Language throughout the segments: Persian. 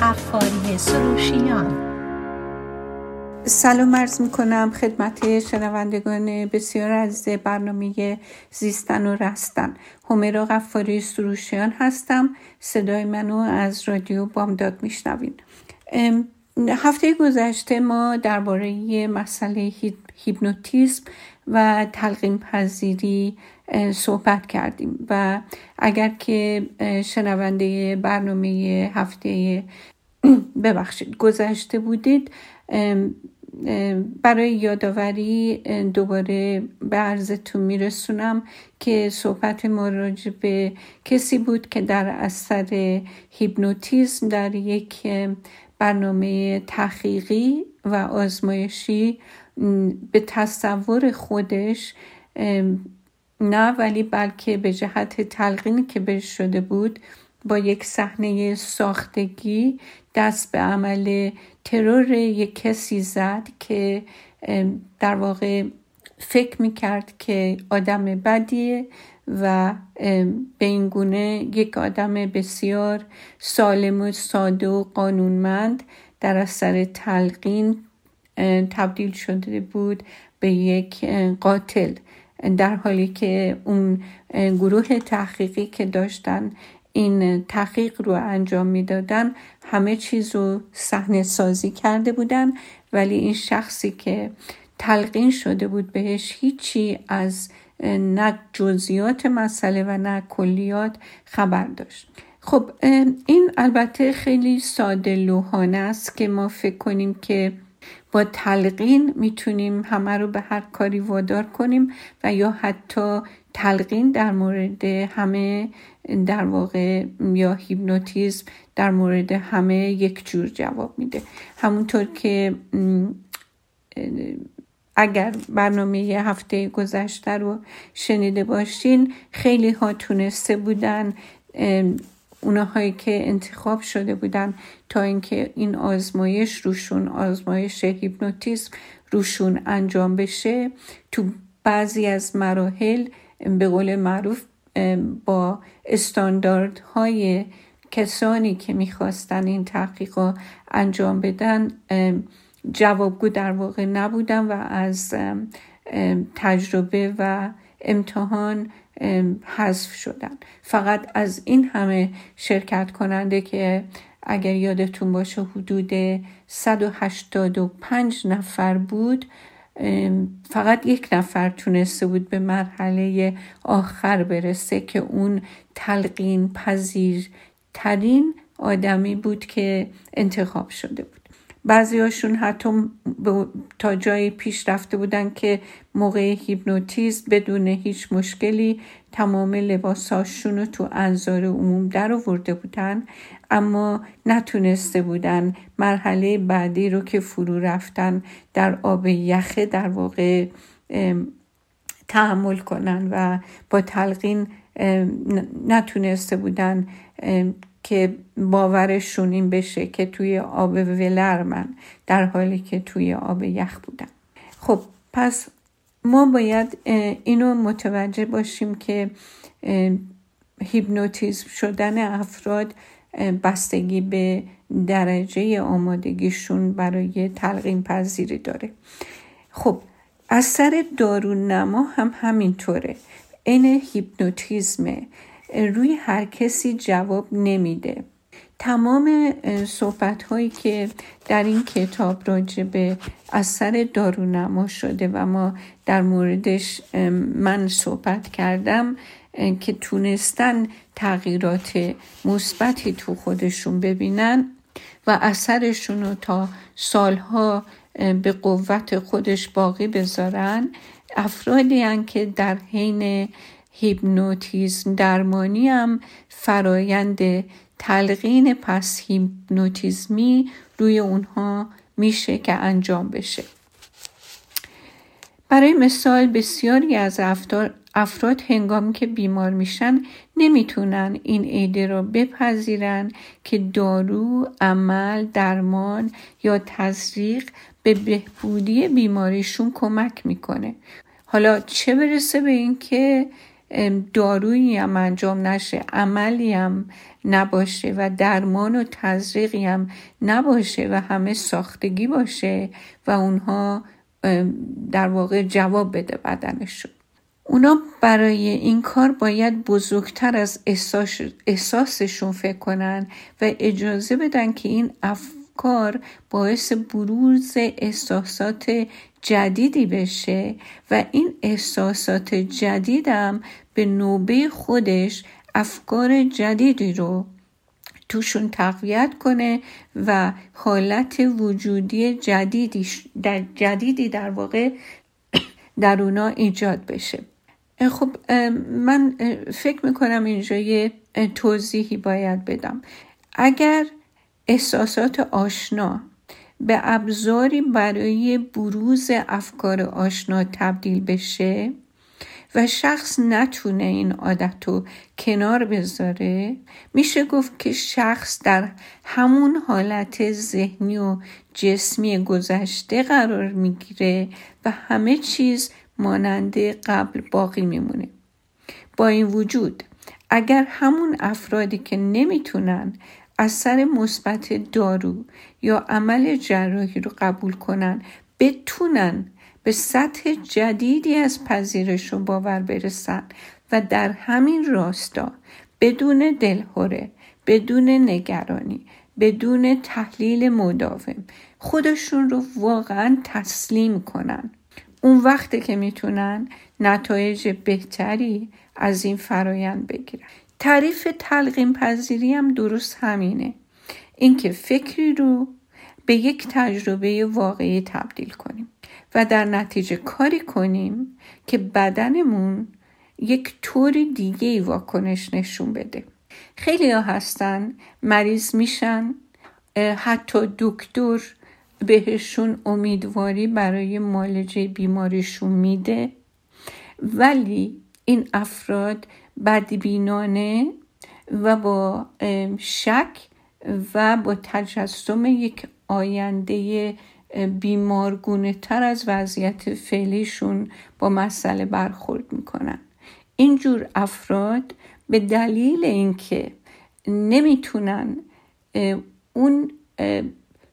قفاری سروشیان. سلام عرض می کنم خدمت شنوندگان بسیار عزیز برنامه زیستن و رستن. همیرا غفاری سروشیان هستم. صدای منو از رادیو بامداد میشنوین. هفته گذشته ما درباره مسئله هیپنوتیزم و تلقیم پذیری صحبت کردیم. و اگر که شنونده برنامه هفته ببخشید گذشته بودید برای یادآوری دوباره به عرضتون میرسونم که صحبت ما راجع به کسی بود که در اثر هیپنوتیزم در یک برنامه تحقیقی و آزمایشی به تصور خودش نه ولی بلکه به جهت تلقینی که بهش شده بود با یک صحنه ساختگی دست به عمل ترور یک کسی زد که در واقع فکر می‌کرد که آدم بدیه و به این گونه یک آدم بسیار سالم و ساده و قانونمند در اثر تلقین تبدیل شده بود به یک قاتل. در حالی که اون گروه تحقیقی که داشتن این تحقیق رو انجام می‌دادن همه چیز رو صحنه سازی کرده بودن ولی این شخصی که تلقین شده بود بهش هیچی از نه جزئیات مسئله و نه کلیات خبر داشت. خب این البته خیلی ساده لوحانه است که ما فکر کنیم که با تلقین می‌تونیم همه رو به هر کاری وادار کنیم و یا حتی تلقین در مورد همه در واقع یا هیپنوتیزم در مورد همه یک جور جواب میده. همونطور که اگر برنامه یه هفته گذشته رو شنیده باشین خیلی ها تونسته بودن اونهایی که انتخاب شده بودن تا اینکه این آزمایش روشون آزمایش هیپنوتیزم روشون انجام بشه تو بعضی از مراحل به قول معروف با استانداردهای کسانی که می‌خواستن این تحقیق انجام بدن جوابگو در واقع نبودن و از تجربه و امتحان حذف شدن. فقط از این همه شرکت کننده که اگر یادتون باشه حدود 185 نفر بود. فقط یک نفر تونسته بود به مرحله آخر برسه که اون تلقین پذیر ترین آدمی بود که انتخاب شده بود. بعضی هاشون حتی تا جایی پیش رفته بودن که موقع هیپنوتیزم بدون هیچ مشکلی تمام لباساشون رو تو انظار عموم در آورده بودن اما نتونسته بودن مرحله بعدی رو که فرو رفتن در آب یخه در واقع تحمل کنن و با تلقین نتونسته بودن که باورشون این بشه که توی آب ولرمن در حالی که توی آب یخ بودن. خب پس ما باید اینو متوجه باشیم که هیپنوتیزم شدن افراد بستگی به درجه آمادگیشون برای تلقیم پذیری داره. خب اثر دارونما هم همینطوره. این هیپنوتیزمه. روی هر کسی جواب نمیده. تمام صحبت هایی که در این کتاب راجع به اثر دارونما شده و ما در موردش من صحبت کردم که تونستن تغییرات مثبتی تو خودشون ببینن و اثرشون رو تا سالها به قوت خودش باقی بذارن. افرادی هن که در حین هیپنوتیزم درمانی هم فرایند تلقین پس هیپنوتیزمی روی اونها میشه که انجام بشه. برای مثال بسیاری از افراد هنگامی که بیمار میشن نمی‌تونن این ایده را بپذیرن که دارو، عمل، درمان یا تزریق به بهبودی بیماریشون کمک می‌کنه. حالا چه برسه به اینکه دارویی هم انجام نشه عملی هم نباشه و درمان و تزریقی هم نباشه و همه ساختگی باشه و اونها در واقع جواب بده بدنشون. اونا برای این کار باید بزرگتر از احساس احساسشون فکر کنن و اجازه بدن که این افکار باعث بروز احساسات جدیدی بشه و این احساسات جدیدم به نوبه خودش افکار جدیدی رو توشون تقویت کنه و حالت وجودی جدیدی در جدیدی در واقع در اونا ایجاد بشه. خب من فکر می‌کنم اینجا یه توضیحی باید بدم. اگر احساسات آشنا به ابزاری برای بروز افکار آشنا تبدیل بشه و شخص نتونه این عادت رو کنار بذاره؟ میشه گفت که شخص در همون حالت ذهنی و جسمی گذشته قرار می‌گیره و همه چیز مانند قبل باقی میمونه. با این وجود اگر همون افرادی که نمی‌تونن اثر مثبت دارو یا عمل جراحی رو قبول کنن بتونن به سطح جدیدی از پذیرش و باور برسن و در همین راستا بدون دلهوره بدون نگرانی بدون تحلیل مداوم خودشون رو واقعا تسلیم کنن. اون وقته که می‌تونن نتایج بهتری از این فرایند بگیرن. تعریف تلقیم پذیری هم درست همینه. اینکه فکری رو به یک تجربه واقعی تبدیل کنیم و در نتیجه کاری کنیم که بدنمون یک طور دیگه ای واکنش نشون بده. خیلی ها هستن مریض میشن حتی دکتر بهشون امیدواری برای مالجه بیماریشون میده. ولی این افراد بدبینانه و با شک و با تجسم یک آینده بیمارگونه تر از وضعیت فعلیشون با مسئله برخورد می‌کنن. اینجور افراد به دلیل اینکه نمی‌تونن اون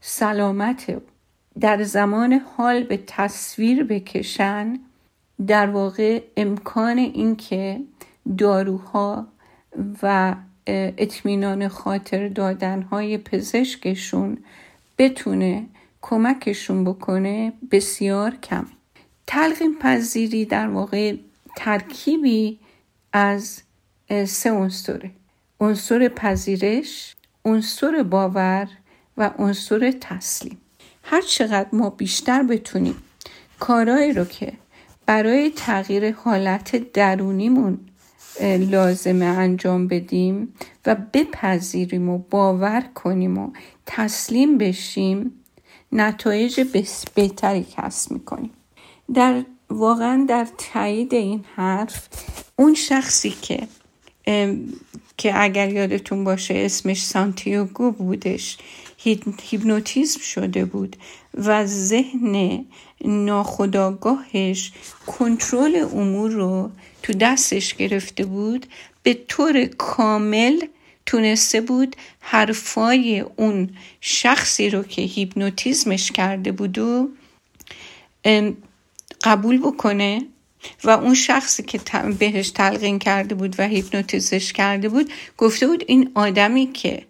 سلامت در زمان حال به تصویر بکشن در واقع امکان اینکه داروها و اطمینان خاطر دادنهای پزشکشون بتونه کمکشون بکنه بسیار کم. تلقیم پذیری در واقع ترکیبی از سه عنصره. عنصر پذیرش عنصر باور و عنصر تسلیم. هر چقدر ما بیشتر بتونیم کارهایی رو که برای تغییر حالت درونیمون لازمه انجام بدیم و بپذیریم و باور کنیم و تسلیم بشیم نتایج بهتری کسب می‌کنیم. در واقعا در تایید این حرف اون شخصی که که اگر یادتون باشه اسمش سانتیاگو بودش هیپنوتیزم شده بود و ذهن ناخداگاهش کنترل امور رو تو دستش گرفته بود به طور کامل تونسته بود حرفای اون شخصی رو که هیپنوتیزمش کرده بود و قبول بکنه و اون شخصی که بهش تلقین کرده بود و هیپنوتیزش کرده بود گفته بود این آدمی که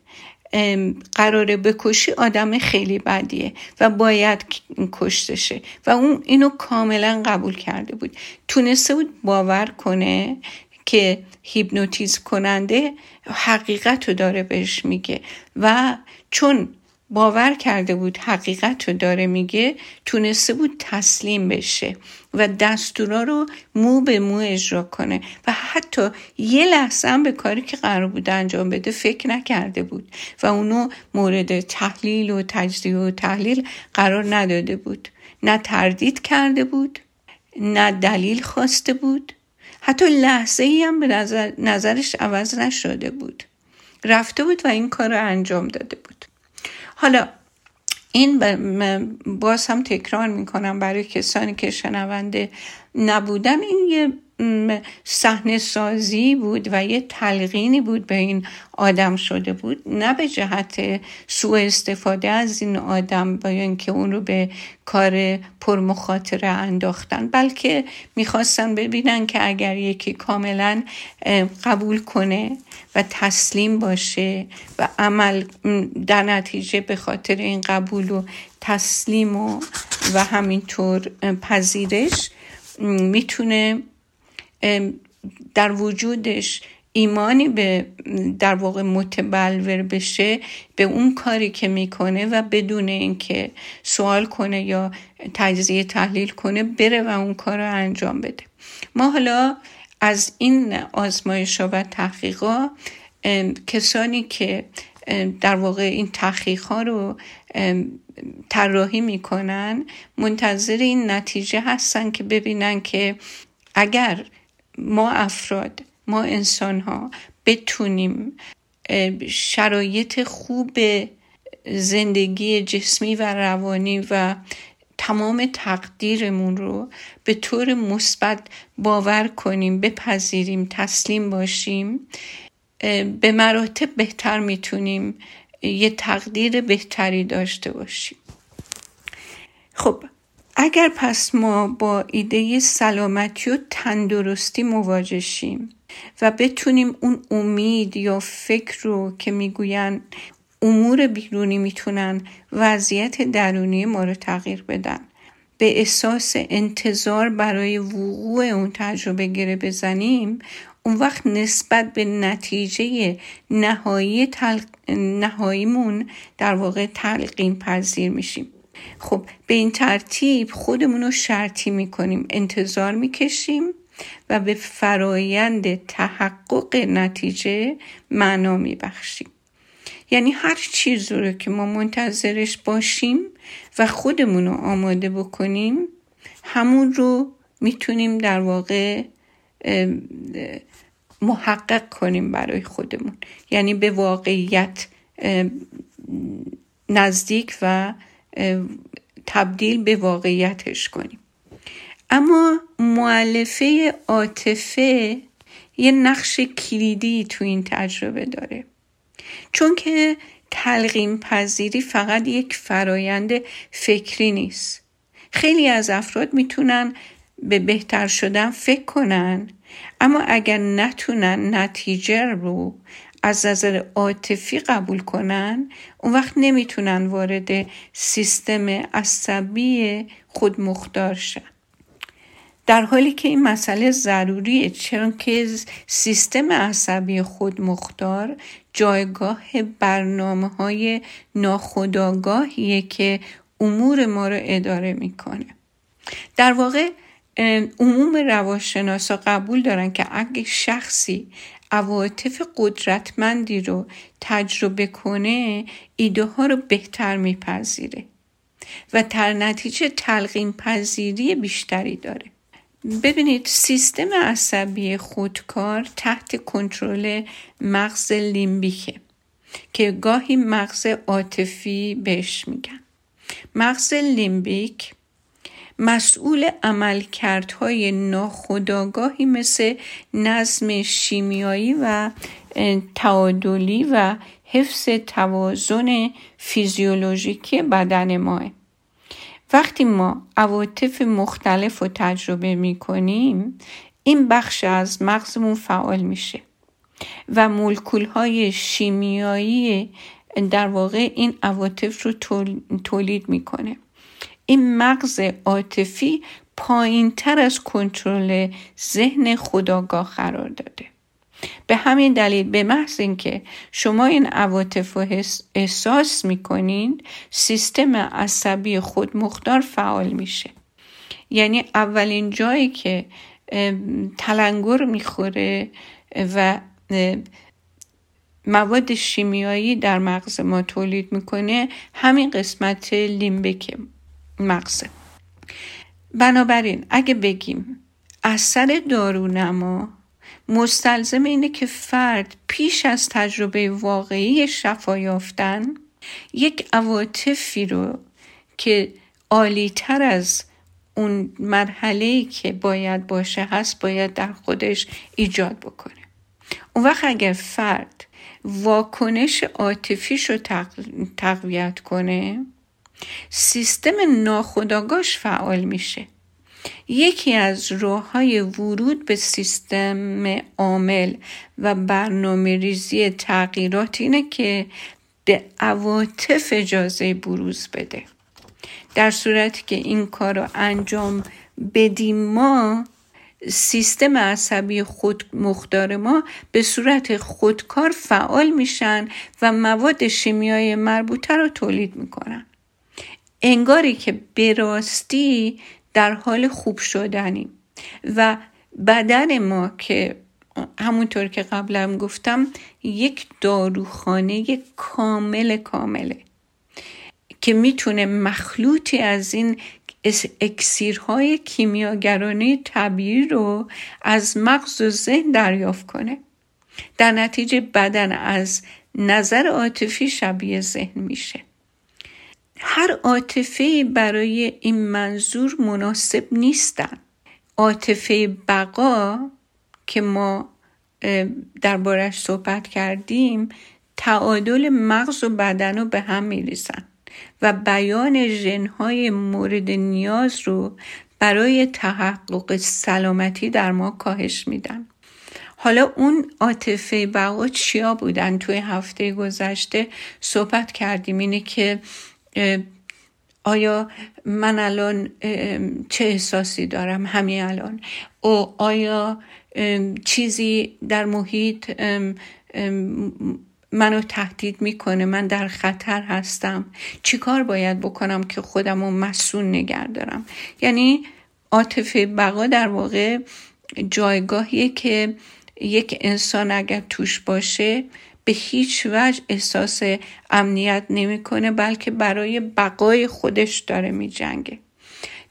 قراره بکشی آدم خیلی بدیه و باید کشته و اون اینو کاملا قبول کرده بود. تونسته بود باور کنه که هیپنوتیز کننده حقیقت رو داره بهش میگه. و چون باور کرده بود حقیقت رو داره میگه تونسته بود تسلیم بشه. و دستورا رو مو به مو اجرا کنه. و حتی یه لحظه هم به کاری که قرار بود انجام بده فکر نکرده بود. و اونو مورد تحلیل و تجزیه و تحلیل قرار نداده بود. نه تردید کرده بود نه دلیل خواسته بود. حتی لحظه ای هم به نظر نظرش عوض نشده بود. رفته بود و این کار رو انجام داده بود. حالا این باز هم تکرار می‌کنم برای کسانی که شنونده نبودن این یه صحنه سازی بود و یه تلقینی بود به این آدم شده بود. نه به جهت سوء استفاده از این آدم با اینکه اون رو به کار پرمخاطره انداختن بلکه می‌خواستن ببینن که اگر یکی کاملا قبول کنه و تسلیم باشه و عمل در نتیجه به خاطر این قبول و تسلیم و, و همینطور پذیرش می‌تونه در وجودش ایمانی به در واقع متبلور بشه به اون کاری که می‌کنه و بدون اینکه سوال کنه یا تجزیه تحلیل کنه بره و اون کار رو انجام بده. ما حالا از این آزمایش و تحقیقا کسانی که در واقع این تحقیق ها رو طراحی می‌کنن منتظر این نتیجه هستن که ببینن که اگر ما افراد ما انسان ها بتونیم شرایط خوب زندگی جسمی و روانی و تمام تقدیرمون رو به طور مثبت باور کنیم بپذیریم تسلیم باشیم به مراتب بهتر می‌تونیم یه تقدیر بهتری داشته باشیم. خب اگر پس ما با ایده سلامتی و تندرستی مواجه شیم و بتونیم اون امید یا فکر رو که می‌گوین امور بیرونی می‌تونن وضعیت درونی ما رو تغییر بدن. به احساس انتظار برای وقوع اون تجربه گره بزنیم اون وقت نسبت به نتیجه نهایی تل... نهاییمون در واقع تلقین پذیر میشیم. خب به این ترتیب خودمون رو شرطی می‌کنیم انتظار می‌کشیم و به فرایند تحقق نتیجه معنا میبخشیم. یعنی هر چیز رو که ما منتظرش باشیم و خودمون رو آماده بکنیم همون رو می‌تونیم در واقع محقق کنیم برای خودمون. یعنی به واقعیت نزدیک و تبدیل به واقعیتش کنیم. اما معلفه عاطفه یه نقش کلیدی تو این تجربه داره. چون که تلقیم پذیری فقط یک فرایند فکری نیست. خیلی از افراد می‌تونن به بهتر شدن فکر کنن اما اگر نتونن نتیجه رو از نظر عاطفی قبول کنن اون وقت نمی‌تونن وارد سیستم عصبی خودمختار شن. در حالی که این مسئله ضروریه چون که سیستم عصبی خودمختار جایگاه برنامه های ناخداگاهیه که امور ما رو اداره می‌کنه. در واقع عموم روانشناسا قبول دارن که اگه شخصی عواطف قدرتمندی رو تجربه کنه ایده ها رو بهتر میپذیره و در نتیجه تلقین پذیری بیشتری داره. ببینید سیستم عصبی خودکار تحت کنترل مغز لیمبیکه که گاهی مغز عاطفی بهش میگن. مغز لیمبیک مسئول عملکردهای ناخودآگاهی مثل نظم شیمیایی و تعادلی و حفظ توازن فیزیولوژیکی بدن ماه. وقتی ما عواطف مختلف رو تجربه می کنیم این بخش از مغزمون فعال میشه و مولکول های شیمیایی در واقع این عواطف رو تولید می‌کنه. این مغز عاطفی پایین تر از کنترل ذهن خداگاه قرار داده. به همین دلیل به محض اینکه شما این عواطف رو احساس می‌کنین سیستم عصبی خودمختار فعال میشه. یعنی اولین جایی که تلنگر می‌خوره و مواد شیمیایی در مغز ما تولید می‌کنه همین قسمت لیمبک مغزه. بنابراین اگه بگیم اثر دارونما مستلزم اینه که فرد پیش از تجربه واقعی شفا یافتن یک عواطفی رو که عالی تر از اون مرحله که باید باشه هست باید در خودش ایجاد بکنه. اون وقت اگر فرد واکنش عاطفیش رو تقویت کنه سیستم ناخودآگاهش فعال میشه. یکی از راه های ورود به سیستم عامل و برنامه ریزی تغییرات اینه که به عواطف اجازه بروز بده. در صورتی که این کار رو انجام بدیم ما سیستم عصبی خود مختار ما به صورت خودکار فعال میشن و مواد شیمیایی مربوطه رو تولید می‌کنن. انگاری که به راستی در حال خوب شدنیم و بدن ما که همونطور که قبلا گفتم یک داروخانه کامل کامله که می‌تونه مخلوطی از این اکسیرهای کیمیاگرانه طبیعی رو از مغز و ذهن دریافت کنه. در نتیجه بدن از نظر عاطفی شبیه ذهن میشه. هر عاطفه برای این منظور مناسب نیستن. عاطفه بقا که ما دربارش صحبت کردیم تعادل مغز و بدن رو به هم میریزن و بیان ژنهای مورد نیاز رو برای تحقق سلامتی در ما کاهش میدن. حالا اون عاطفه بقا چیا بودن؟ توی هفته گذشته صحبت کردیم اینه که آیا من الان چه احساسی دارم؟ همین الان. او آیا چیزی در محیط منو تهدید می‌کنه؟ من در خطر هستم. چیکار باید بکنم که خودم رو مسئول نگر دارم؟ یعنی عاطفه بقا در واقع جایگاهیه که یک انسان اگر توش باشه به هیچ وجه احساس امنیت نمی‌کنه بلکه برای بقای خودش داره میجنگه.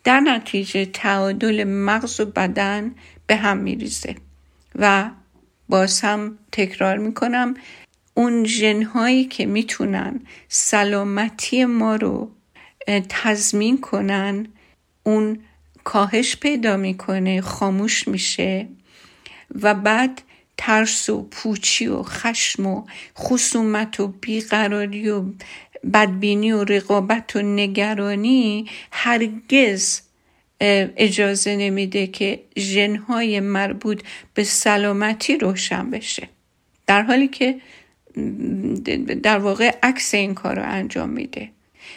در نتیجه تعادل مغز و بدن به هم میریزه و باز هم تکرار می‌کنم اون جنهایی که می‌تونن سلامتی ما رو تضمین کنن اون کاهش پیدا می‌کنه خاموش میشه و بعد ترس و پوچی و خشم و خصومت و بیقراری و بدبینی و رقابت و نگرانی هرگز اجازه نمیده که ژنهای مربوط به سلامتی روشن بشه. در حالی که در واقع عکس این کار رو انجام میده.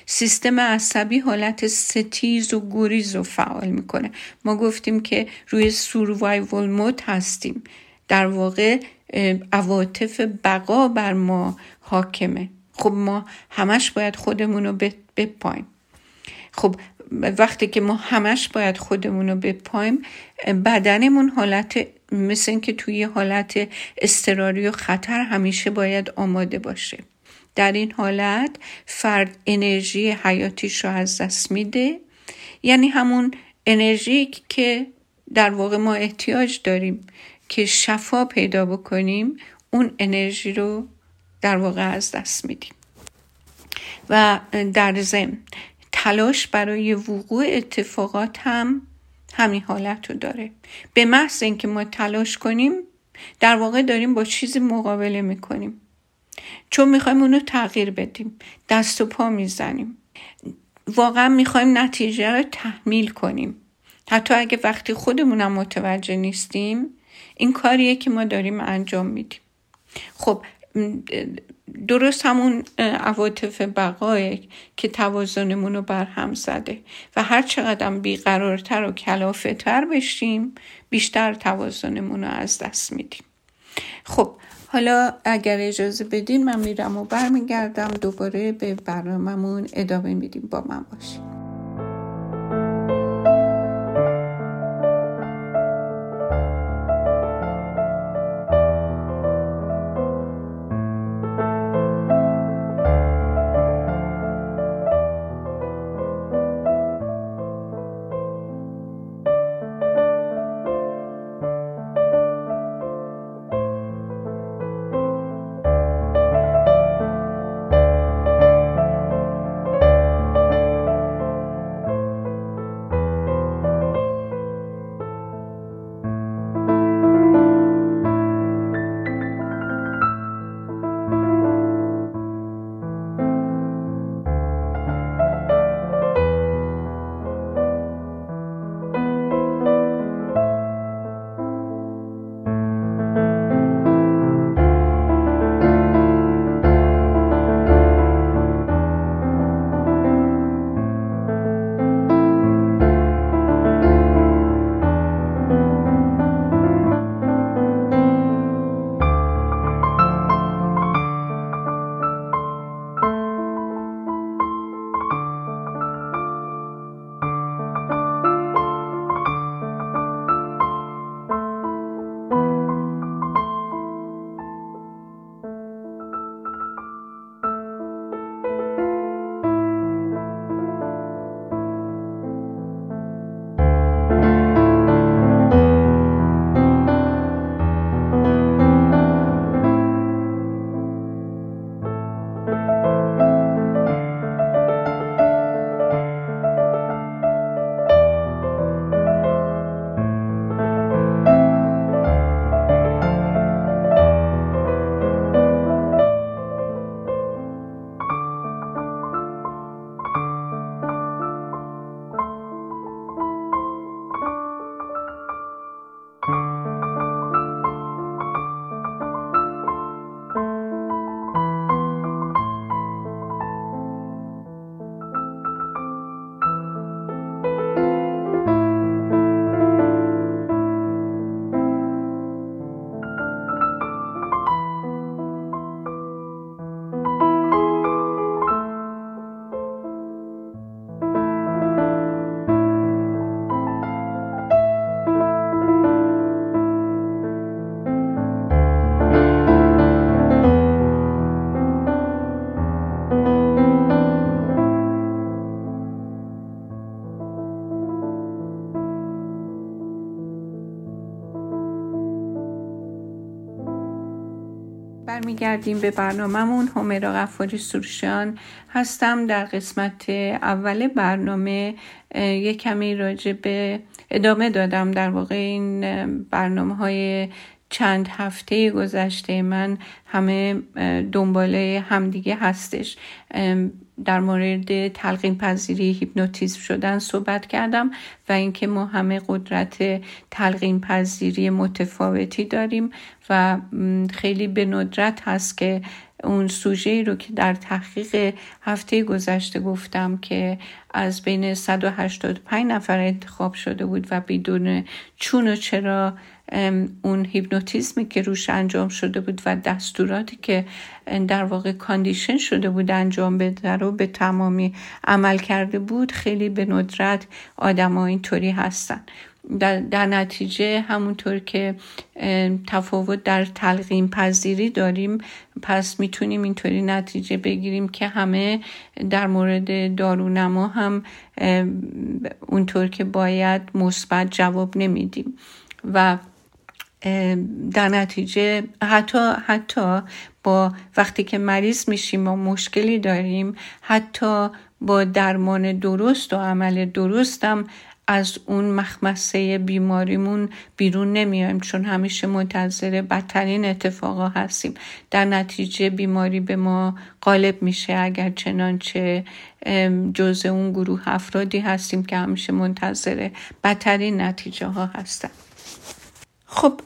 سیستم عصبی حالت ستیز و گریز رو فعال می‌کنه. ما گفتیم که روی سوروایول مود هستیم. در واقع عواطف بقا بر ما حاکمه. خب ما همش باید خودمون رو بپایم. خب وقتی که ما همش باید خودمون رو بپایم بدنمون حالت مثل اینکه توی حالت استراری و خطر همیشه باید آماده باشه. در این حالت فرد انرژی حیاتیش رو از دست میده. یعنی همون انرژی که در واقع ما احتیاج داریم. که شفا پیدا بکنیم اون انرژی رو در واقع از دست میدیم. و در ضمن تلاش برای وقوع اتفاقات هم همین حالت رو داره. به محض اینکه ما تلاش کنیم در واقع داریم با چیزی مقابله می‌کنیم. چون می‌خوایم اونو تغییر بدیم دست و پا می‌زنیم. واقعا می‌خوایم نتیجه رو تحمیل کنیم. حتی اگه وقتی خودمونم متوجه نیستیم این کاریه که ما داریم انجام میدیم. خب درست همون عواطف بقای که توازنمون رو برهم زده و هر چقدر بیقرارتر و کلافه تر بشیم بیشتر توازنمون رو از دست میدیم. خب حالا اگر اجازه بدین من میرم و برمیگردم دوباره به برنامهمون ادامه میدیم. با من باشیم برمیگردیم به برنامهمون. همیرا غفاری سروشان هستم در قسمت اول برنامه. یک کمی راجع به ادامه دادم. در واقع این برنامه های چند هفته گذشته من همه دنباله همدیگه هستش. در مورد تلقین پذیری هیپنوتیزم شدن صحبت کردم و اینکه ما همه قدرت تلقین پذیری متفاوتی داریم و خیلی به ندرت هست که اون سوژه رو که در تحقیق هفته گذشته گفتم که از بین 185 نفر انتخاب شده بود و بدون چون و چرا اون هیپنوتیزمی که روش انجام شده بود و دستوراتی که در واقع کاندیشن شده بود انجام بده رو به تمامی عمل کرده بود خیلی به ندرت آدم ها اینطوری هستن. در, در نتیجه همونطور که تفاوت در تلقیم پذیری داریم پس می‌تونیم اینطوری نتیجه بگیریم که همه در مورد دارونما هم اونطور که باید مثبت جواب نمیدیم. و در نتیجه حتی حتی با وقتی که مریض میشیم و مشکلی داریم حتی با درمان درست و عمل درستم از اون مخمسه بیماریمون بیرون نمیایم چون همیشه منتظر بدترین اتفاقا هستیم. در نتیجه بیماری به ما غالب میشه اگر چنانچه جزء اون گروه افرادی هستیم که همیشه منتظر بدترین نتیجه ها هستن. خب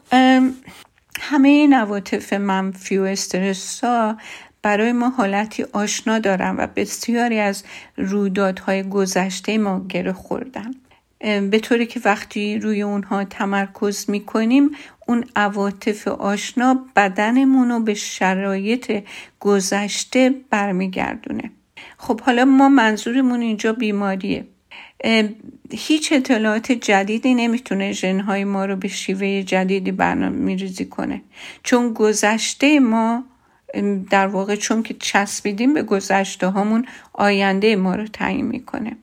همه این عواطف منفی و استرس ها برای ما حالتی آشنا دارن و بسیاری از رویدادهای گذشته ما گره خوردن. به طوری که وقتی روی اونها تمرکز می‌کنیم اون عواطف آشنا بدنمون رو به شرایط گذشته برمیگردونه. خب حالا ما منظورمون اینجا بیماریه. هیچ اطلاعات جدیدی نمی‌تونه ژنهای ما رو به شیوه جدیدی برنامه میریزی کنه. چون گذشته ما در واقع چون که چسبیدیم به گذشته هامون آینده ما رو تعیین می‌کنه.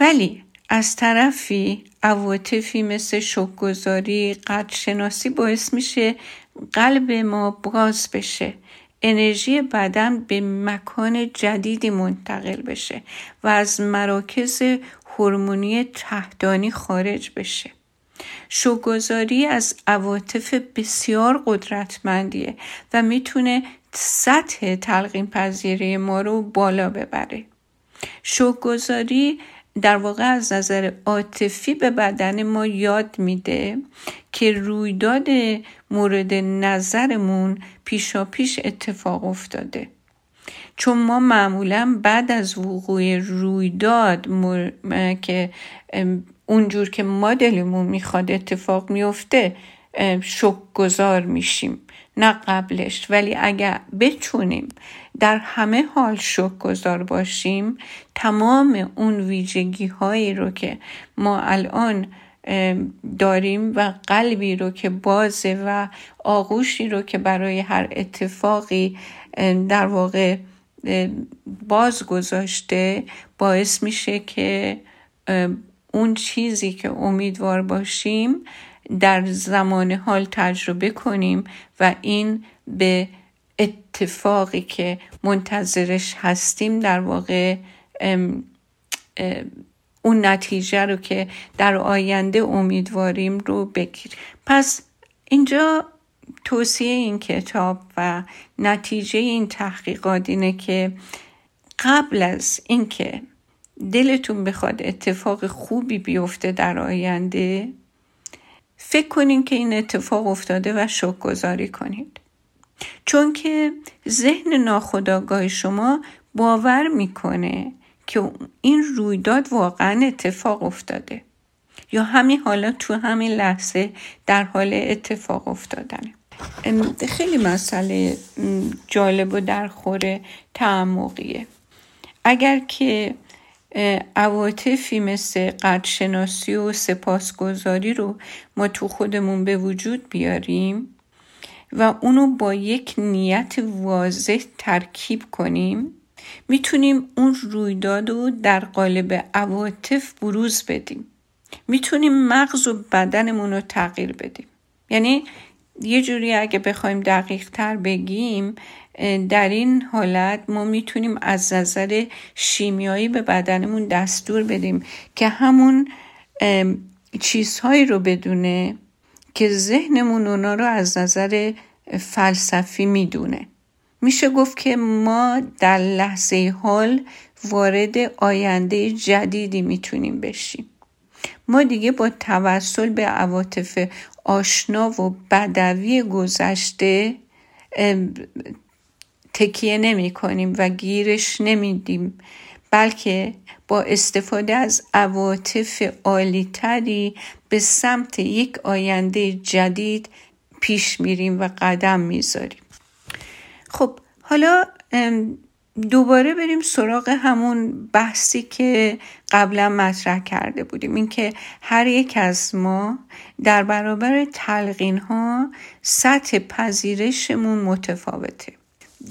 ولی از طرفی عواطفی مثل شکگذاری قدرشناسی باعث میشه قلب ما باز بشه. انرژی بدن به مکان جدیدی منتقل بشه و از مراکز هورمونی تحتانی خارج بشه. شوگذاری از عواطف بسیار قدرتمندیه و می‌تونه سطح تلقین پذیری ما رو بالا ببره. شوگذاری در واقع از نظر عاطفی به بدن ما یاد میده که رویداد مورد نظرمون پیشا پیش اتفاق افتاده. چون ما معمولا بعد از وقوع رویداد که اونجور که ما دلمون می‌خواد اتفاق میفته شک گذار میشیم. نه قبلش ولی اگر بتونیم در همه حال شک گذار باشیم تمام اون ویژگی هایی رو که ما الان داریم و قلبی رو که بازه و آغوشی رو که برای هر اتفاقی در واقع باز گذاشته باعث میشه که اون چیزی که امیدوار باشیم در زمان حال تجربه کنیم و این به اتفاقی که منتظرش هستیم در واقع اون نتیجه رو که در آینده امیدواریم رو بگیر. پس اینجا توصیه این کتاب و نتیجه این تحقیقات اینه که قبل از اینکه دلتون بخواد اتفاق خوبی بیفته در آینده فکر کنین که این اتفاق افتاده و گذاری کنید. چون که ذهن ناخودآگاه شما باور می‌کنه که این رویداد واقعا اتفاق افتاده. یا همین حالا تو همین لحظه در حال اتفاق افتادنه خیلی مسئله جالب و در خور تعمقیه. اگر که عواطفی مثل قدرشناسی و سپاسگزاری رو ما تو خودمون به وجود بیاریم و اونو با یک نیت واضح ترکیب کنیم. می‌تونیم اون رویداد رو در قالب عواطف بروز بدیم. می‌تونیم مغز و بدنمون رو تغییر بدیم. یعنی یه جوری اگه بخوایم دقیق تر بگیم در این حالت ما می‌تونیم از نظر شیمیایی به بدنمون دستور بدیم که همون چیزهایی رو بدونه که ذهنمون اونا رو از نظر فلسفی می‌دونه. میشه گفت که ما در لحظه حال وارد آینده جدیدی می‌تونیم بشیم. ما دیگه با توسل به عواطف آشنا و بدوی گذشته تکیه نمی کنیم و گیرش نمیدیم بلکه با استفاده از عواطف عالیتری به سمت یک آینده جدید پیش میریم و قدم می‌ذاریم. خب حالا دوباره بریم سراغ همون بحثی که قبلا مطرح کرده بودیم اینکه هر یک از ما در برابر تلقین ها سطح پذیرشمون متفاوته.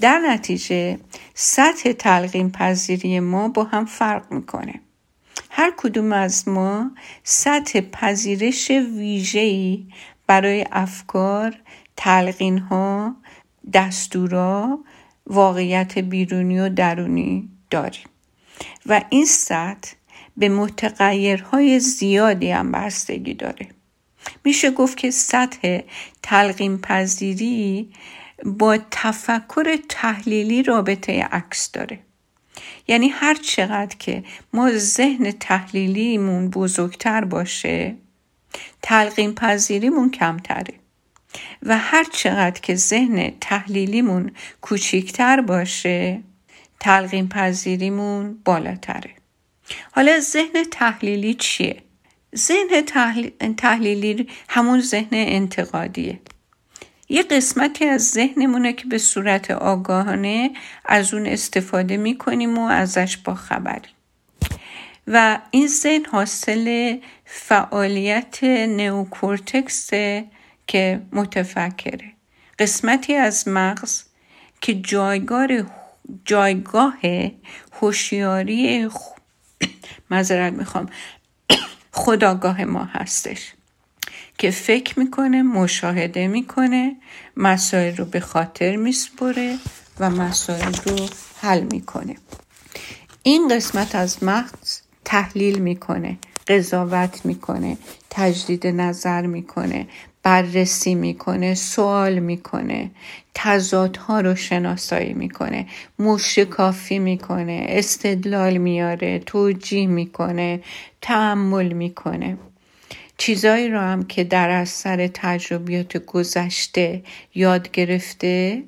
در نتیجه سطح تلقین پذیری ما با هم فرق می‌کنه. هر کدوم از ما سطح پذیرش ویژه‌ای برای افکار، تلقین ها، دستورا واقعیت بیرونی و درونی داریم. و این سطح به متغیرهای زیادی هم بستگی داره. میشه گفت که سطح تلقیم پذیری با تفکر تحلیلی رابطه عکس داره. یعنی هر چقدر که ما ذهن تحلیلیمون بزرگتر باشه تلقیم پذیریمون کمتره. و هر چقدر که ذهن تحلیلیمون کوچیکتر باشه تلقیم پذیریمون بالاتره. حالا ذهن تحلیلی چیه؟ ذهن تحلیلی همون ذهن انتقادیه. یه قسمتی از ذهنمونه که به صورت آگاهانه از اون استفاده می‌کنیم و ازش با خبریم و این ذهن حاصل فعالیت نئوکورتکس که متفکره. قسمتی از مغز که جایگاه جایگاه هوشیاری مذارت می‌خوام. خداگاه ما هستش. که فکر می‌کنه مشاهده می‌کنه مسائل رو به خاطر میسپره و مسائل رو حل می‌کنه. این قسمت از مغز تحلیل می‌کنه قضاوت می‌کنه تجدید نظر می‌کنه بررسی می‌کنه سوال می‌کنه تضادها رو شناسایی می‌کنه موشکافی می‌کنه استدلال میاره توجیه می‌کنه تعمل می‌کنه. چیزایی رو هم که در اثر تجربیات گذشته یاد گرفته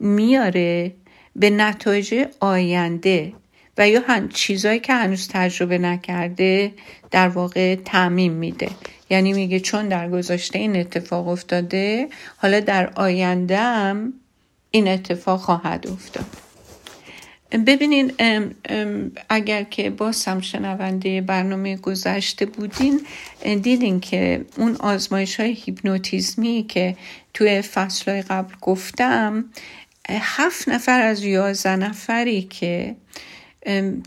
میاره به نتایج آینده و یا چیزایی که هنوز تجربه نکرده در واقع تعمیم میده. یعنی میگه چون در گذشته این اتفاق افتاده حالا در آینده هم این اتفاق خواهد افتاد. ببینین اگر که باز هم شنونده برنامه گذشته بودین دیدین که اون آزمایش های هیپنوتیزمی که توی فصل قبل گفتم هفت نفر از یازده نفری که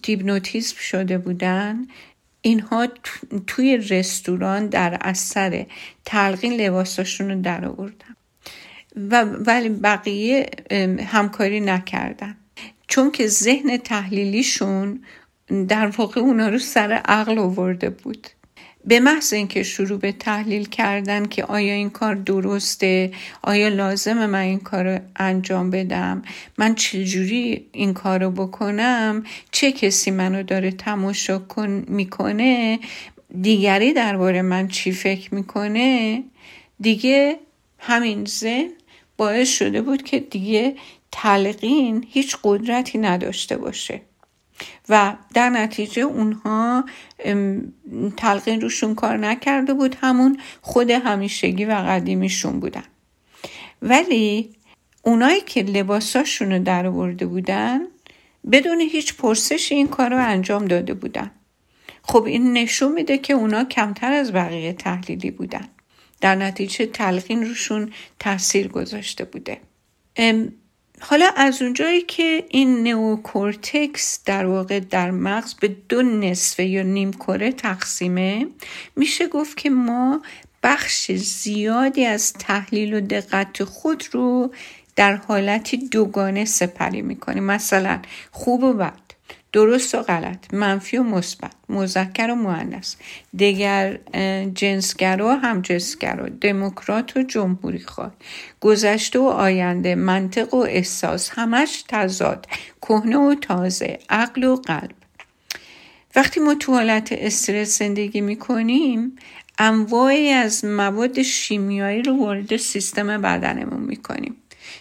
هیپنوتیزم شده بودن اینها توی رستوران در اثر تلقین لباساشون رو در آوردن و ولی بقیه همکاری نکردن. چون که ذهن تحلیلیشون در واقع اونا رو سر عقل آورده بود. به محض اینکه شروع به تحلیل کردن که آیا این کار درسته آیا لازمه من این کار رو انجام بدم من چجوری این کار رو بکنم چه کسی منو داره تماشا کن می‌کنه دیگری درباره من چی فکر می‌کنه دیگه همین ذهن باعث شده بود که دیگه تلقین هیچ قدرتی نداشته باشه. و در نتیجه اونها تلقین روشون کار نکرده بود همون خود همیشگی و قدیمیشون بودن. ولی اونایی که لباساشون رو در بودن بدون هیچ پرسش این کار رو انجام داده بودن. خب این نشون میده که اونا کمتر از بقیه تحلیلی بودن. در نتیجه تلقین روشون تاثیر گذاشته بوده. حالا از اونجایی که این نئوکورتکس در واقع در مغز به دو نصفه یا نیم کره تقسیمه میشه گفت که ما بخش زیادی از تحلیل و دقت خود رو در حالتی دوگانه سپری می‌کنیم. مثلا خوب و بد. درست و غلط. منفی و مثبت. مذکر و مؤنث. دیگر جنسگرا و هم جنسگرا دموکرات و جمهوری خواه گذشته و آینده منطق و احساس. همش تضاد. کهنه و تازه. عقل و قلب. وقتی ما تو حالت استرس زندگی می‌کنیم انواعی از مواد شیمیایی رو وارد سیستم بدنمون می‌کنیم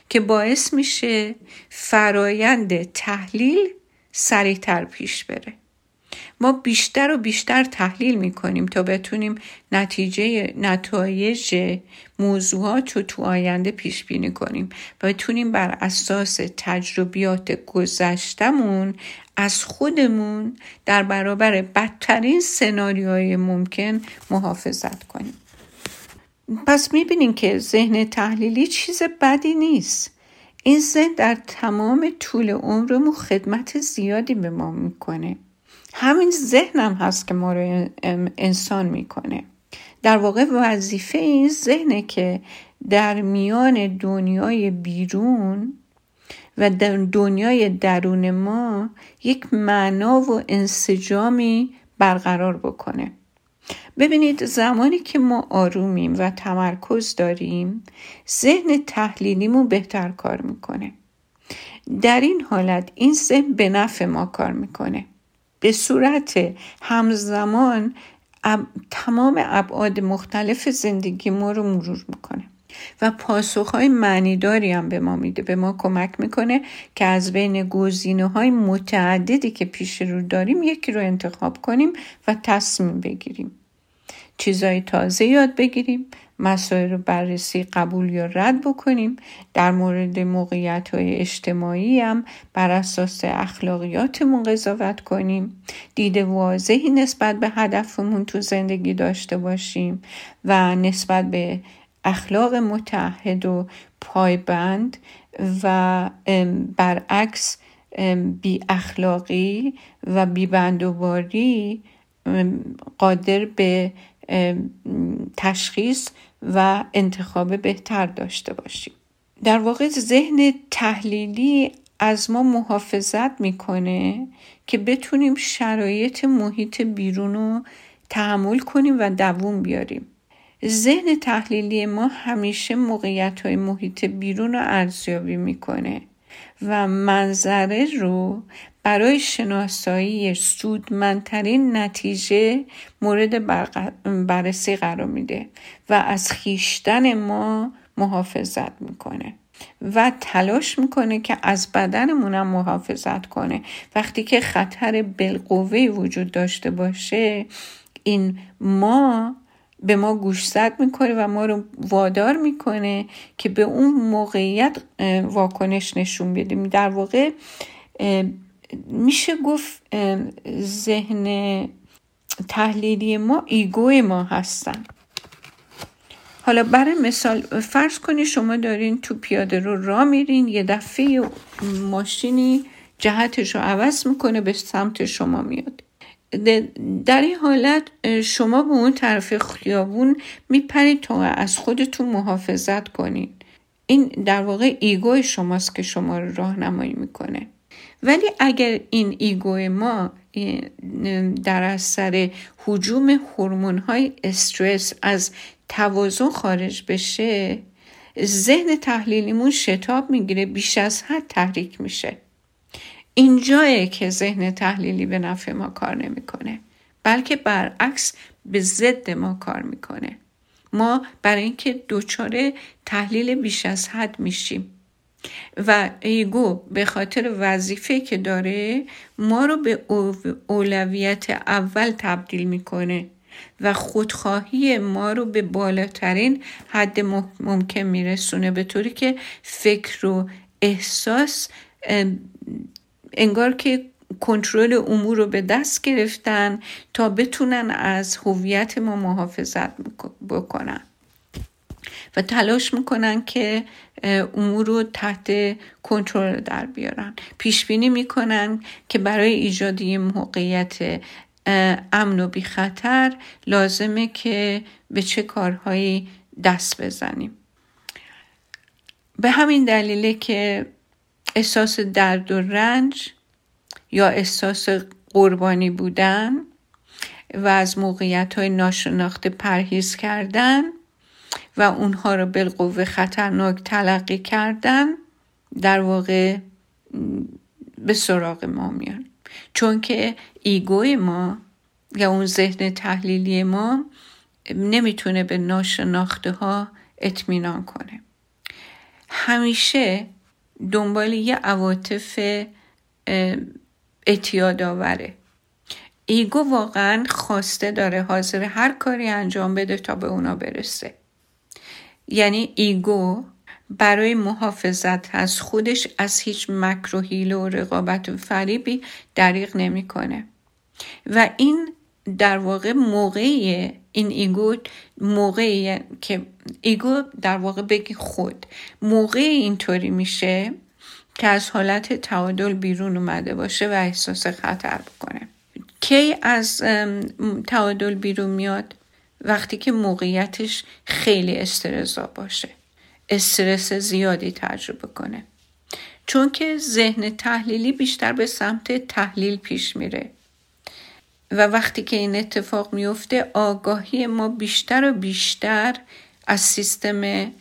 که باعث میشه فرایند تحلیل سریعتر پیش بره. ما بیشتر و بیشتر تحلیل می‌کنیم تا بتونیم نتیجه نتایج موضوعات رو تو آینده پیش بینی کنیم و بتونیم بر اساس تجربیات گذشتمون از خودمون در برابر بدترین سناریوهای ممکن محافظت کنیم. پس می‌بینیم که ذهن تحلیلی چیز بدی نیست. این ذهن در تمام طول عمرمون خدمت زیادی به ما می‌کنه. همین ذهنم هست که ما رو انسان می‌کنه. در واقع وظیفه این ذهنه که در میان دنیای بیرون و در دنیای درون ما یک معنا و انسجامی برقرار بکنه. ببینید زمانی که ما آرومیم و تمرکز داریم ذهن تحلیلیمون بهتر کار می‌کنه. در این حالت این ذهن به نفع ما کار می‌کنه. به صورت همزمان تمام ابعاد مختلف زندگی ما رو مرور می‌کنه. و پاسخهای معنیداری هم به ما میده به ما کمک می‌کنه که از بین گزینه های متعددی که پیش رو داریم یکی رو انتخاب کنیم و تصمیم بگیریم. چیزای تازه یاد بگیریم مسائل رو بررسی قبول یا رد بکنیم. در مورد موقعیت های اجتماعی هم بر اساس اخلاقیاتمون قضاوت کنیم. دید واضحی نسبت به هدفمون تو زندگی داشته باشیم و نسبت به اخلاق متحد و پایبند و برعکس بی اخلاقی و بی بندوباری قادر به تشخیص و انتخاب بهتر داشته باشیم. در واقع ذهن تحلیلی از ما محافظت می‌کنه که بتونیم شرایط محیط بیرون رو تحمل کنیم و دووم بیاریم. ذهن تحلیلی ما همیشه موقعیت های محیط بیرون رو ارزیابی می‌کنه و منظره رو برای شناسایی سودمندترین نتیجه مورد بررسی قرار میده و از خیشتن ما محافظت می‌کنه و تلاش می‌کنه که از بدنمونم محافظت کنه. وقتی که خطر بالقوه وجود داشته باشه این ما به ما گوشزد می‌کنه و ما رو وادار می‌کنه که به اون موقعیت واکنش نشون بدیم. در واقع میشه گفت ذهن تحلیلی ما ایگوی ما هستن. حالا برای مثال فرض کنید شما دارین تو پیاده رو را میرین یه دفعه ماشینی جهتش رو عوض می‌کنه به سمت شما میاد. در این حالت شما به اون طرف خیابون میپرید تا از خودتون محافظت کنید. این در واقع ego شماست که شما رو راهنمایی می‌کنه. ولی اگر این ego ما در اثر هجوم هورمون های استرس از توازن خارج بشه ذهن تحلیلیمون شتاب می‌گیره بیش از حد تحریک میشه. اینجایه که ذهن تحلیلی به نفع ما کار نمی‌کنه بلکه برعکس به ضد ما کار می‌کنه. ما برای اینکه دچار تحلیل بیش از حد میشیم. و ایگو به خاطر وظیفه که داره ما رو به اولویت اول تبدیل می‌کنه و خودخواهی ما رو به بالاترین حد ممکن میرسونه. به طوری که فکر و احساس انگار که کنترل امور رو به دست گرفتن تا بتونن از هویت ما محافظت بکنن. و تلاش می‌کنن که امور رو تحت کنترل در بیارن. پیش بینی می‌کنن که برای ایجاد یه موقعیت امن و بی خطر لازمه که به چه کارهایی دست بزنیم. به همین دلیله که احساس درد و رنج یا احساس قربانی بودن و از موقعیت های ناشناخته پرهیز کردن و اونها رو بالقوه خطرناک تلقی کردن در واقع به سراغ ما میان. چون که ایگوی ما یا اون ذهن تحلیلی ما نمی‌تونه به ناشناخته ها اطمینان کنه. همیشه دنبال یه عواطف اعتیاد آوره. ego واقعا خواسته داره حاضر هر کاری انجام بده تا به اونا برسه. یعنی ego برای محافظت از خودش از هیچ مکر و و رقابت و فریبی دریغ نمی‌کنه. و این در واقع موقعی این ego موقعی که ego در واقع بگی خود. موقع اینطوری میشه که از حالت تعادل بیرون اومده باشه و احساس خطر بکنه. کی از تعادل بیرون میاد؟ وقتی که موقعیتش خیلی استرس‌زا باشه. استرس زیادی تجربه کنه. چون که ذهن تحلیلی بیشتر به سمت تحلیل پیش میره. و وقتی که این اتفاق میفته آگاهی ما بیشتر و بیشتر از سیستم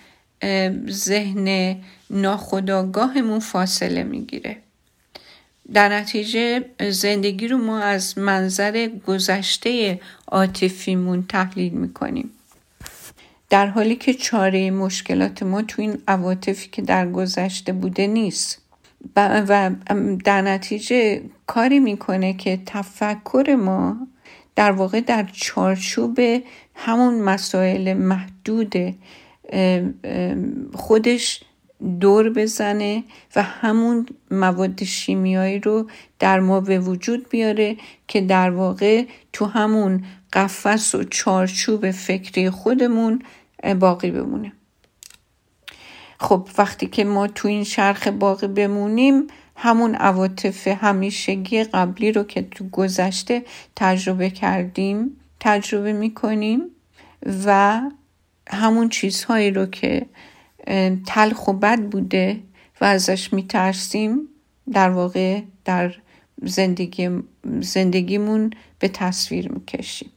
ذهن ناخداگاهمون فاصله می‌گیره. در نتیجه زندگی رو ما از منظر گذشته عاطفیمون تحلیل می‌کنیم. در حالی که چاره مشکلات ما تو این عواطفی که در گذشته بوده نیست. و در نتیجه کاری می‌کنه که تفکر ما در واقع در چارچوب همون مسائل محدود خودش دور بزنه و همون مواد شیمیایی رو در ما به وجود بیاره که در واقع تو همون قفس و چارچوب فکری خودمون باقی بمونه. خب وقتی که ما تو این شرخ باقی بمونیم همون عواطف همیشگی قبلی رو که تو گذشته تجربه کردیم تجربه می‌کنیم و همون چیزهایی رو که تلخ و بد بوده و ازش میترسیم در واقع در زندگی زندگیمون به تصویر می‌کشیم.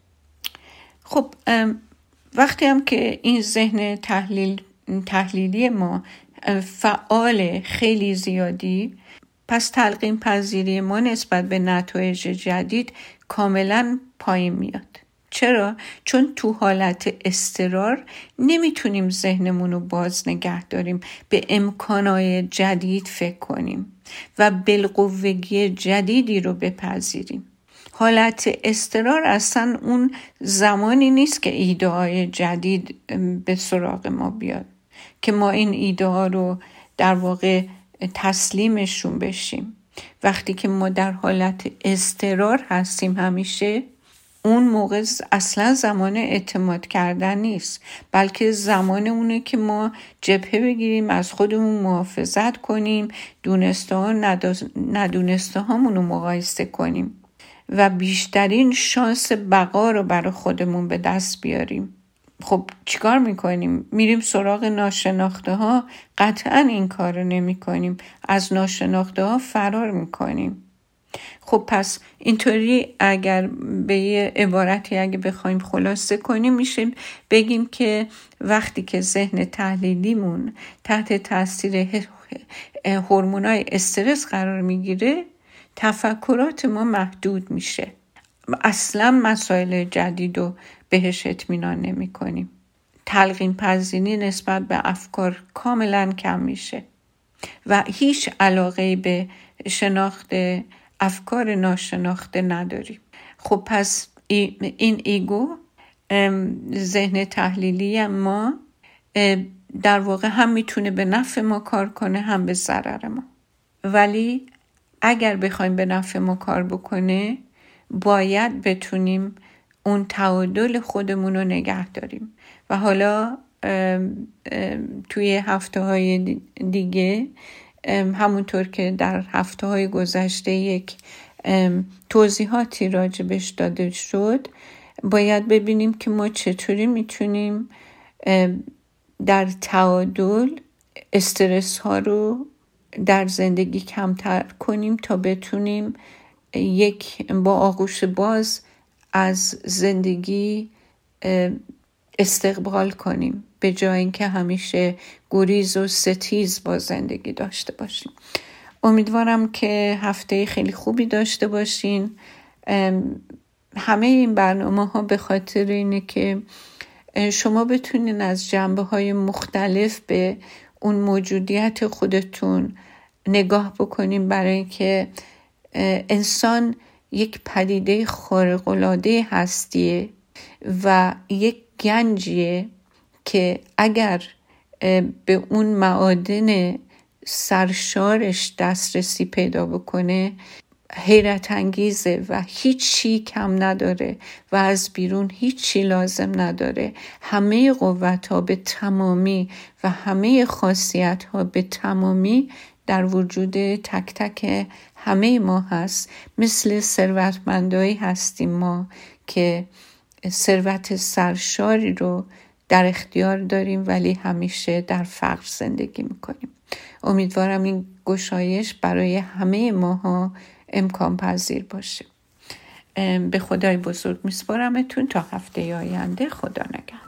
خب وقتی هم که این ذهن تحلیل تحلیلی ما فعال خیلی زیادی. پس تلقین پذیری ما نسبت به نتایج جدید کاملا پایین میاد. چرا؟ چون تو حالت استرار نمی‌تونیم ذهنمون رو باز نگه داریم به امکانهای جدید فکر کنیم و بالقوگی جدیدی رو بپذیریم. حالت استرار اصلا اون زمانی نیست که ایده جدید به سراغ ما بیاد. که ما این ایده ها رو در واقع تسلیمشون بشیم. وقتی که ما در حالت استرار هستیم همیشه اون موقع اصلا زمان اعتماد کردن نیست بلکه زمان اونه که ما جبهه بگیریم از خودمون محافظت کنیم دونسته ها ندونسته رو مقایسه کنیم و بیشترین شانس بقا رو برای خودمون به دست بیاریم. خب چیکار می‌کنیم؟ میریم سراغ ناشناخته ها قطعا این کار رو نمی کنیم از ناشناخته ها فرار می‌کنیم. خب پس اینطوری اگر به یه عبارتی اگه بخوایم خلاصه کنیم میشه بگیم که وقتی که ذهن تحلیلیمون تحت تاثیر هورمونای استرس قرار می‌گیره تفکرات ما محدود میشه. اصلا مسائل جدید رو بهش اطمینان نمی کنیم تلقین پذیری نسبت به افکار کاملا کم میشه و هیچ علاقه به شناخت افکار ناشناخته نداریم. خب پس این ایگو ذهن تحلیلی ما در واقع هم می‌تونه به نفع ما کار کنه هم به ضرر ما. ولی اگر بخوایم به نفع ما کار بکنه باید بتونیم اون تعادل خودمون رو نگه داریم. و حالا توی هفته های دیگه همونطور که در هفته های گذشته یک توضیحاتی راجبش داده شد باید ببینیم که ما چطوری می‌تونیم در تعادل استرس ها رو در زندگی کمتر کنیم تا بتونیم یک با آغوش باز از زندگی استقبال کنیم. به جای اینکه همیشه گریز و ستیز با زندگی داشته باشیم. امیدوارم که هفته خیلی خوبی داشته باشین. همه این برنامه ها به خاطر اینه که شما بتونین از جنبه های مختلف به اون موجودیت خودتون نگاه بکنیم برای اینکه انسان یک پدیده خارق‌العاده هستیه و یک گنجیه که اگر به اون معادن سرشارش دسترسی پیدا بکنه حیرت انگیزه و هیچی کم نداره و از بیرون هیچی لازم نداره. همه قوت ها به تمامی و همه خاصیت ها به تمامی در وجود تک تک همه ما هست. مثل ثروتمندایی هستیم ما که ثروت سرشاری رو در اختیار داریم ولی همیشه در فقر زندگی می‌کنیم. امیدوارم این گشایش برای همه ماها امکان پذیر باشه. به خدای بزرگ میسپارمتون تا هفته آینده. خدا نگهدار.